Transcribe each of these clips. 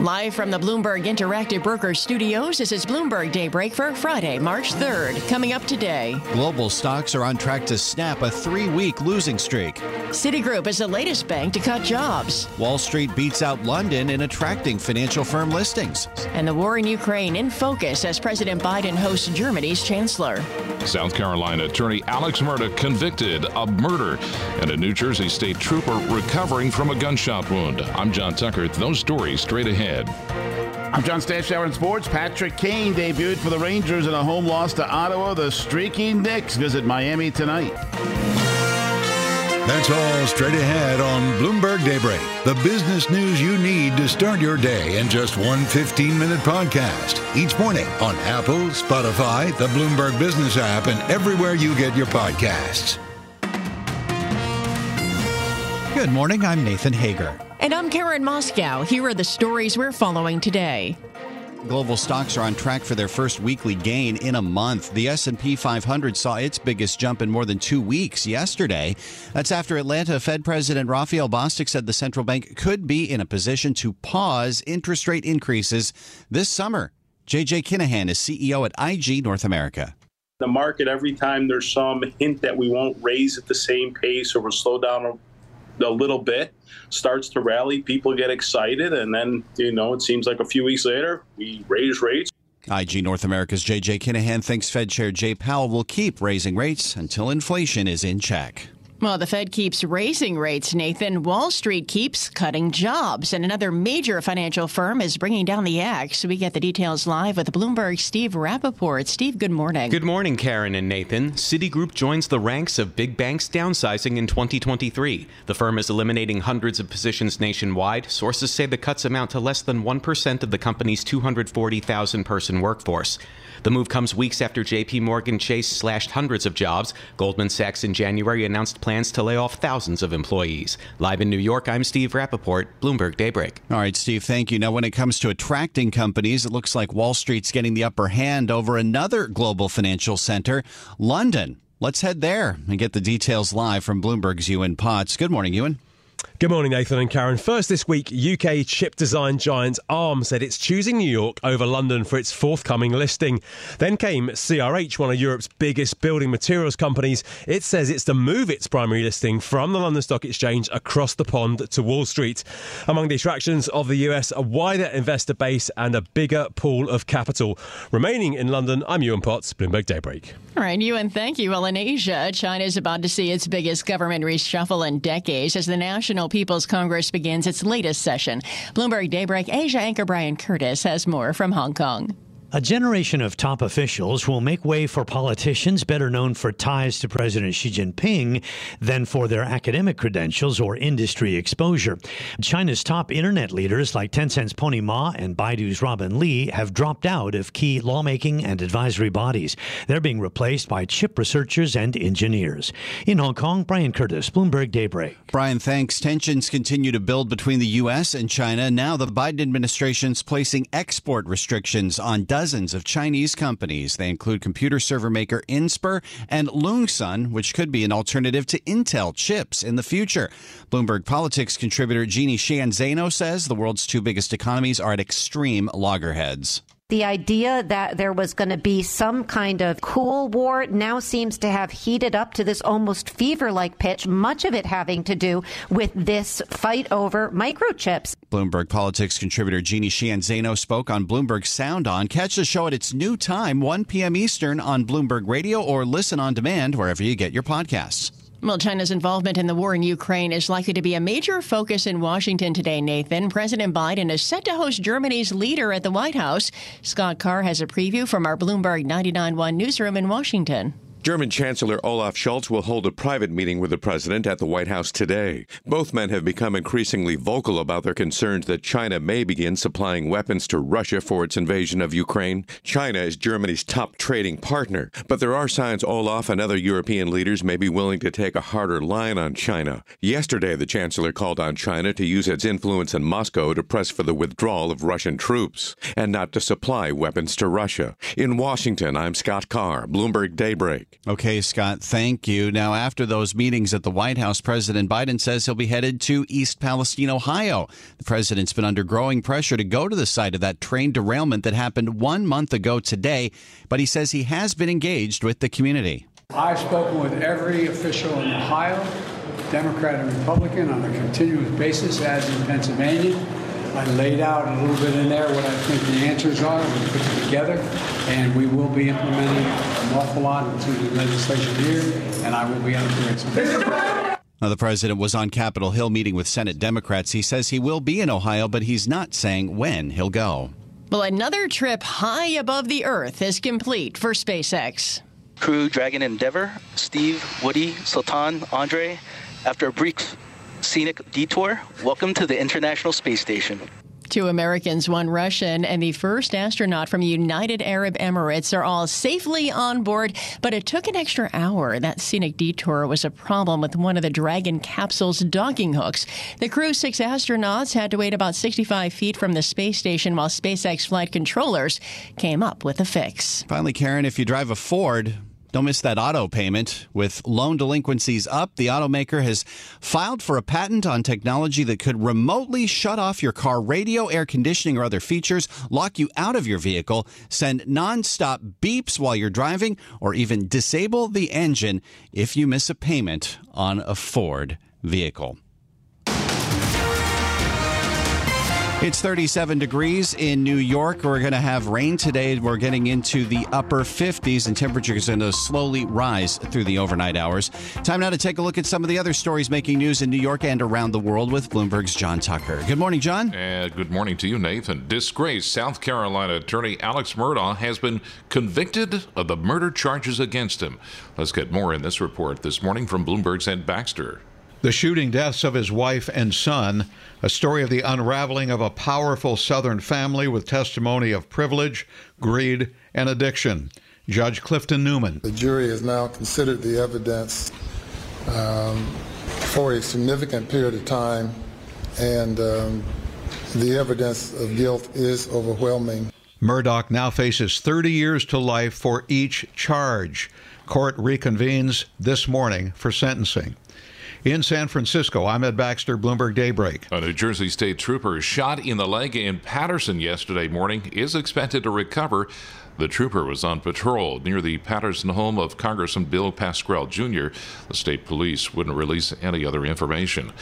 Live from the Bloomberg Interactive Brokers Studios, this is Bloomberg Daybreak for Friday, March 3rd. Coming up today. Global stocks are on track to snap a three week losing streak. Citigroup is the latest bank to cut jobs. Wall Street beats out London in attracting financial firm listings. And the war in Ukraine in focus as President Biden hosts Germany's chancellor. South Carolina attorney Alex Murdaugh convicted of murder, and a New Jersey state trooper recovering from a gunshot wound. I'm John Tucker. Those stories straight ahead. I'm John Stashower in sports. Patrick Kane debuted for the Rangers in a home loss to Ottawa. The streaky Knicks visit Miami tonight. That's all straight ahead on Bloomberg Daybreak, the business news you need to start your day in just one 15 minute podcast. Each morning on Apple, Spotify, the Bloomberg Business app, and everywhere you get your podcasts. Good morning. I'm Nathan Hager. And I'm Karen Moskow. Here are the stories we're following today. Global stocks are on track for their first weekly gain in a month. The S&P 500 saw its biggest jump in more than 2 weeks yesterday. That's after Atlanta Fed President Raphael Bostic said the central bank could be in a position to pause interest rate increases this summer. JJ Kinahan is CEO at IG North America. The market every time there's some hint that we won't raise at the same pace or we'll slow down a little bit, starts to rally, people get excited, and then, you know, it seems like a few weeks later, we raise rates. IG North America's JJ Kinahan thinks Fed Chair Jay Powell will keep raising rates until inflation is in check. Well, the Fed keeps raising rates, Nathan. Wall Street keeps cutting jobs, and another major financial firm is bringing down the axe. We get the details live with Bloomberg Steve Rappaport. Steve, good morning. Good morning, Karen and Nathan. Citigroup joins the ranks of big banks downsizing in 2023. The firm is eliminating hundreds of positions nationwide. Sources say the cuts amount to less than 1% of the company's 240,000 person workforce. The move comes weeks after JP Morgan Chase slashed hundreds of jobs. Goldman Sachs in January announced plans to lay off thousands of employees. Live in New York, I'm Steve Rappaport, Bloomberg Daybreak. All right, Steve, thank you. Now, when it comes to attracting companies, it looks like Wall Street's getting the upper hand over another global financial center, London. Let's head there and get the details live from Bloomberg's Ewan Potts. Good morning, Ewan. Good morning, Nathan and Karen. First this week, UK chip design giant ARM said it's choosing New York over London for its forthcoming listing. Then came CRH, one of Europe's biggest building materials companies. It says it's to move its primary listing from the London Stock Exchange across the pond to Wall Street. Among the attractions of the US, a wider investor base and a bigger pool of capital. Remaining in London, I'm Ewan Potts, Bloomberg Daybreak. All right, Ewan, thank you. Well, in Asia, China is about to see its biggest government reshuffle in decades as the National People's Congress begins its latest session. Bloomberg Daybreak Asia anchor Brian Curtis has more from Hong Kong. A generation of top officials will make way for politicians better known for ties to President Xi Jinping than for their academic credentials or industry exposure. China's top internet leaders like Tencent's Pony Ma and Baidu's Robin Li have dropped out of key lawmaking and advisory bodies. They're being replaced by chip researchers and engineers. In Hong Kong, Brian Curtis, Bloomberg Daybreak. Brian, thanks. Tensions continue to build between the U.S. and China. Now the Biden administration's placing export restrictions on dozens of Chinese companies. They include computer server maker Inspur and Loongson, which could be an alternative to Intel chips in the future. Bloomberg Politics contributor Jeannie Sheehan Zaino says the world's two biggest economies are at extreme loggerheads. The idea that there was going to be some kind of cool war now seems to have heated up to this almost fever like pitch, much of it having to do with this fight over microchips. Bloomberg Politics contributor Jeannie Sheehan Zaino spoke on Bloomberg Sound On. Catch the show at its new time, 1 p.m. Eastern on Bloomberg Radio or listen on demand wherever you get your podcasts. Well, China's involvement in the war in Ukraine is likely to be a major focus in Washington today, Nathan. President Biden is set to host Germany's leader at the White House. Scott Carr has a preview from our Bloomberg 99.1 newsroom in Washington. German Chancellor Olaf Scholz will hold a private meeting with the president at the White House today. Both men have become increasingly vocal about their concerns that China may begin supplying weapons to Russia for its invasion of Ukraine. China is Germany's top trading partner, but there are signs Olaf and other European leaders may be willing to take a harder line on China. Yesterday, the Chancellor called on China to use its influence in Moscow to press for the withdrawal of Russian troops and not to supply weapons to Russia. In Washington, I'm Scott Carr, Bloomberg Daybreak. Okay, Scott, thank you. Now, after those meetings at the White House, President Biden says he'll be headed to East Palestine, Ohio. The president's been under growing pressure to go to the site of that train derailment that happened one month ago today, but he says he has been engaged with the community. I've spoken with every official in Ohio, Democrat and Republican, on a continuous basis, as in Pennsylvania. I laid out a little bit in there what I think the answers are. We put it together, and we will be implementing an awful lot into the legislation here, and I will be able to Now, the president was on Capitol Hill meeting with Senate Democrats. He says he will be in Ohio, but he's not saying when he'll go. Well, another trip high above the Earth is complete for SpaceX. Crew Dragon Endeavour, Steve, Woody, Sultan, Andre, after a brief scenic detour, welcome to the International Space Station. Two Americans, one Russian, and the first astronaut from United Arab Emirates are all safely on board, but it took an extra hour. That scenic detour was a problem with one of the Dragon capsule's docking hooks. The crew's six astronauts had to wait about 65 feet from the space station while SpaceX flight controllers came up with a fix. Finally, Karen, if you drive a Ford, don't miss that auto payment. With loan delinquencies up, the automaker has filed for a patent on technology that could remotely shut off your car radio, air conditioning, or other features, lock you out of your vehicle, send nonstop beeps while you're driving, or even disable the engine if you miss a payment on a Ford vehicle. It's 37 degrees in New York. We're going to have rain today. We're getting into the upper 50s, and temperatures are going to slowly rise through the overnight hours. Time now to take a look at some of the other stories making news in New York and around the world with Bloomberg's John Tucker. Good morning, John. And good morning to you, Nathan. Disgraced South Carolina attorney Alex Murdaugh has been convicted of the murder charges against him. Let's get more in this report this morning from Bloomberg's Ed Baxter. The shooting deaths of his wife and son, a story of the unraveling of a powerful Southern family with testimony of privilege, greed, and addiction. Judge Clifton Newman. The jury has now considered the evidence um, for a significant period of time, and um, the evidence of guilt is overwhelming. Murdaugh now faces 30 years to life for each charge. Court reconvenes this morning for sentencing. In San Francisco, I'm Ed Baxter, Bloomberg Daybreak. A New Jersey state trooper shot in the leg in Paterson yesterday morning is expected to recover. The trooper was on patrol near the Paterson home of Congressman Bill Pascrell Jr. The state police wouldn't release any other information.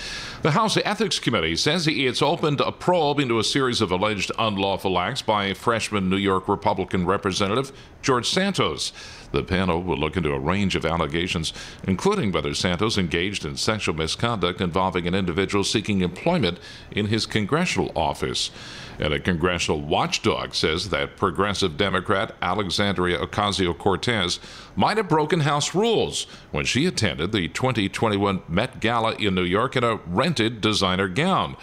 The House Ethics Committee says it's opened a probe into a series of alleged unlawful acts by freshman New York Republican Representative George Santos. The panel will look into a range of allegations, including whether Santos engaged in sexual misconduct involving an individual seeking employment in his congressional office. And a congressional watchdog says that progressive Democrat Alexandria Ocasio Cortez might have broken House rules when she attended the 2021 Met Gala in New York in a rented designer gown.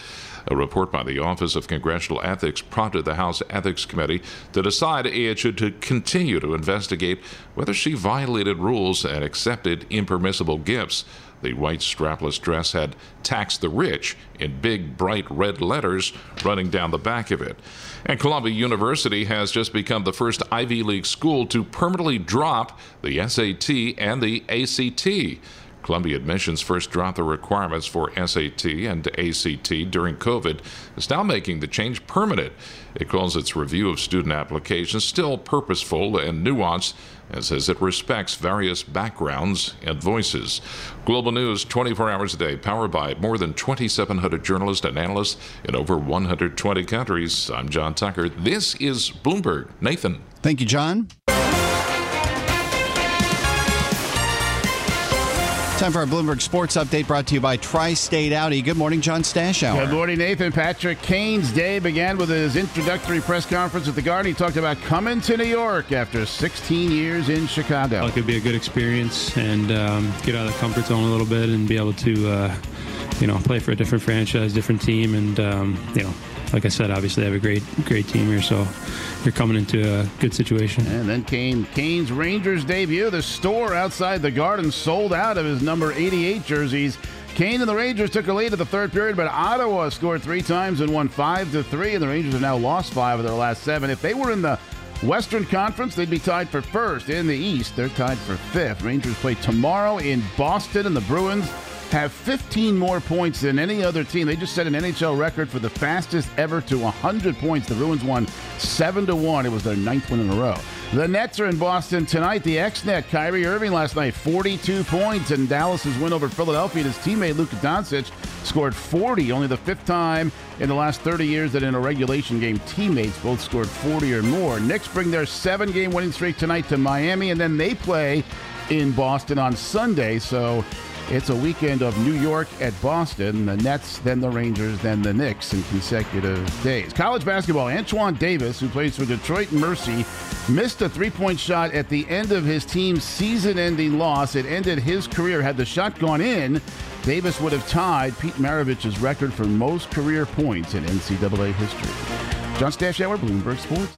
A report by the Office of Congressional Ethics prompted the House Ethics Committee to decide it should continue to investigate whether she violated rules and accepted impermissible gifts. The white strapless dress had tax the rich in big, bright red letters running down the back of it. And Columbia University has just become the first Ivy League school to permanently drop the SAT and the ACT. Columbia Admissions first dropped the requirements for SAT and ACT during COVID, is now making the change permanent. It calls its review of student applications still purposeful and nuanced and says it respects various backgrounds and voices. Global News 24 hours a day, powered by more than 2,700 journalists and analysts in over 120 countries. I'm John Tucker. This is Bloomberg. Nathan. Thank you, John. Time for our Bloomberg Sports Update brought to you by Tri State Audi. Good morning, John Stashower. Good morning, Nathan. Patrick Kane's day began with his introductory press conference at the Garden. He talked about coming to New York after 16 years in Chicago. It could be a good experience and um, get out of the comfort zone a little bit and be able to, uh, you know, play for a different franchise, different team, and um, you know, like I said, obviously they have a great, great team here, so you're coming into a good situation. And then came Kane's Rangers debut. The store outside the Garden sold out of his number 88 jerseys. Kane and the Rangers took a lead at the third period, but Ottawa scored three times and won five to three, and the Rangers have now lost five of their last seven. If they were in the Western Conference, they'd be tied for first. In the East, they're tied for fifth. Rangers play tomorrow in Boston, and the Bruins have 15 more points than any other team. They just set an NHL record for the fastest ever to 100 points. The Bruins won 7 to 1. It was their ninth win in a row. The Nets are in Boston tonight. The ex-net Kyrie Irving last night 42 points and Dallas's win over Philadelphia. And his teammate Luka Doncic scored 40, only the fifth time in the last 30 years that in a regulation game teammates both scored 40 or more. Knicks bring their seven-game winning streak tonight to Miami, and then they play in Boston on Sunday. So it's a weekend of New York at Boston, the Nets, then the Rangers, then the Knicks in consecutive days. College basketball, Antoine Davis, who plays for Detroit Mercy, missed a three point shot at the end of his team's season ending loss. It ended his career. Had the shot gone in, Davis would have tied Pete Maravich's record for most career points in NCAA history. John Stashower, Bloomberg Sports.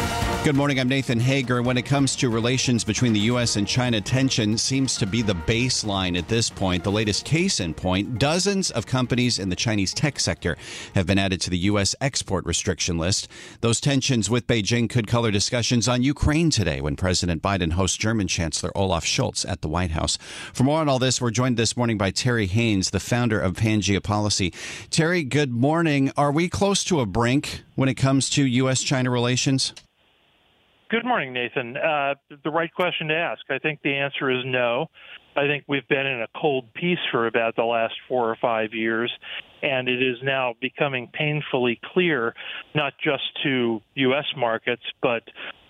Good morning. I'm Nathan Hager. When it comes to relations between the U.S. and China, tension seems to be the baseline at this point. The latest case in point dozens of companies in the Chinese tech sector have been added to the U.S. export restriction list. Those tensions with Beijing could color discussions on Ukraine today when President Biden hosts German Chancellor Olaf Scholz at the White House. For more on all this, we're joined this morning by Terry Haines, the founder of Pangaea Policy. Terry, good morning. Are we close to a brink when it comes to U.S. China relations? Good morning, Nathan. Uh, the right question to ask. I think the answer is no. I think we've been in a cold peace for about the last four or five years, and it is now becoming painfully clear, not just to U.S. markets, but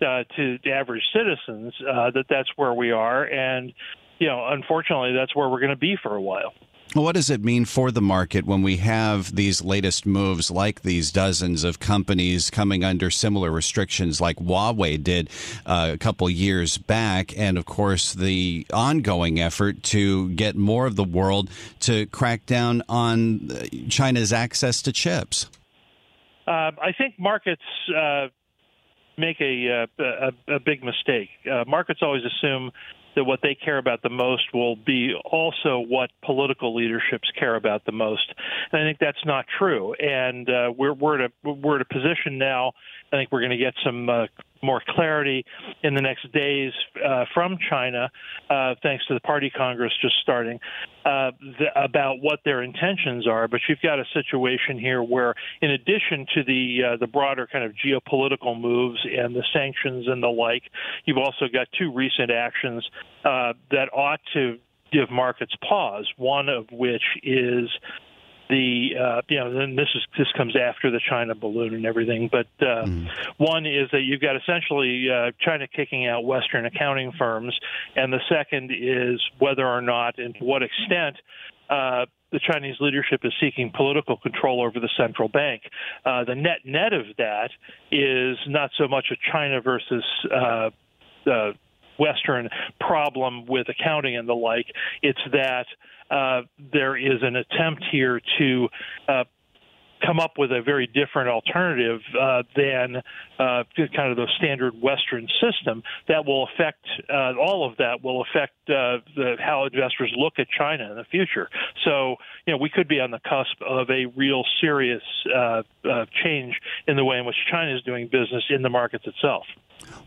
uh, to average citizens, uh, that that's where we are. And, you know, unfortunately, that's where we're going to be for a while. What does it mean for the market when we have these latest moves, like these dozens of companies coming under similar restrictions, like Huawei did uh, a couple years back, and of course the ongoing effort to get more of the world to crack down on China's access to chips? Uh, I think markets. Uh, make a, uh, a, a big mistake. Uh, markets always assume that what they care about the most will be also what political leaderships care about the most. And I think that's not true. And uh, we're we're at a we're at a position now. I think we're going to get some uh, more clarity in the next days uh, from China, uh, thanks to the Party Congress just starting, uh, the, about what their intentions are. But you've got a situation here where, in addition to the uh, the broader kind of geopolitical moves and the sanctions and the like, you've also got two recent actions uh, that ought to give markets pause. One of which is the uh, you know then this is this comes after the China balloon and everything. But uh, mm. one is that you've got essentially uh, China kicking out Western accounting firms, and the second is whether or not and to what extent. Uh, the Chinese leadership is seeking political control over the central bank. Uh, the net net of that is not so much a China versus uh, uh, Western problem with accounting and the like. It's that uh, there is an attempt here to uh, come up with a very different alternative uh, than uh, kind of the standard Western system that will affect uh, all of that will affect uh, the, how investors look at China in the future. So, you know, we could be on the cusp of a real serious uh, uh, change in the way in which China is doing business in the markets itself.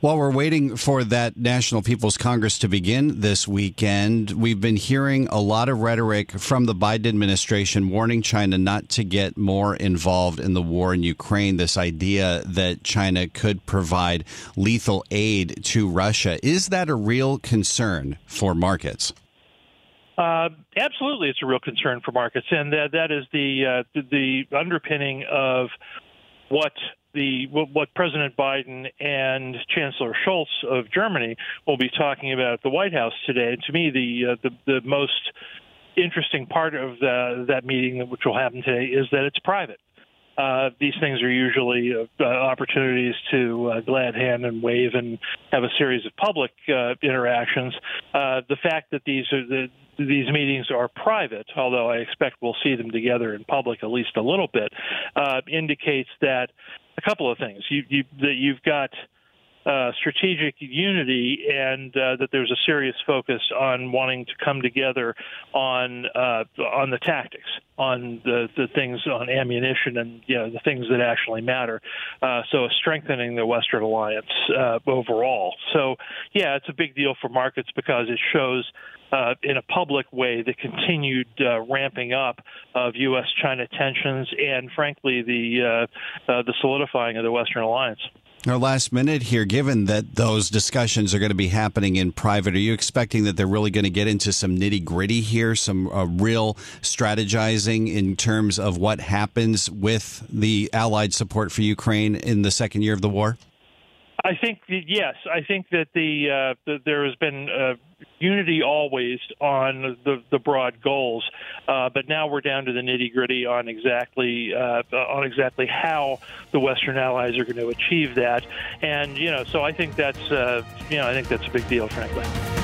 While we're waiting for that National People's Congress to begin this weekend, we've been hearing a lot of rhetoric from the Biden administration warning China not to get more involved in the war in Ukraine. This idea that China could provide lethal aid to Russia. Is that a real concern for markets? Uh, absolutely, it's a real concern for markets, and that that is the uh, the underpinning of what the what President Biden and Chancellor Scholz of Germany will be talking about at the White House today. And to me, the uh, the, the most interesting part of the, that meeting, which will happen today, is that it's private. Uh, these things are usually uh, opportunities to uh, glad hand and wave and have a series of public uh, interactions. Uh, the fact that these are the, these meetings are private, although I expect we'll see them together in public at least a little bit, uh, indicates that a couple of things. You, you, that you've got uh, strategic unity and uh, that there's a serious focus on wanting to come together on uh, on the tactics, on the, the things on ammunition and you know the things that actually matter. Uh, so strengthening the Western alliance uh, overall. So yeah, it's a big deal for markets because it shows. In a public way, the continued ramping up of U.S.-China tensions, and frankly, the the solidifying of the Western alliance. Our last minute here, given that those discussions are going to be happening in private, are you expecting that they're really going to get into some nitty gritty here, some uh, real strategizing in terms of what happens with the Allied support for Ukraine in the second year of the war? I think that, yes. I think that the, uh, the there has been uh, unity always on the the broad goals, uh, but now we're down to the nitty gritty on exactly uh, on exactly how the Western allies are going to achieve that. And you know, so I think that's uh, you know I think that's a big deal, frankly.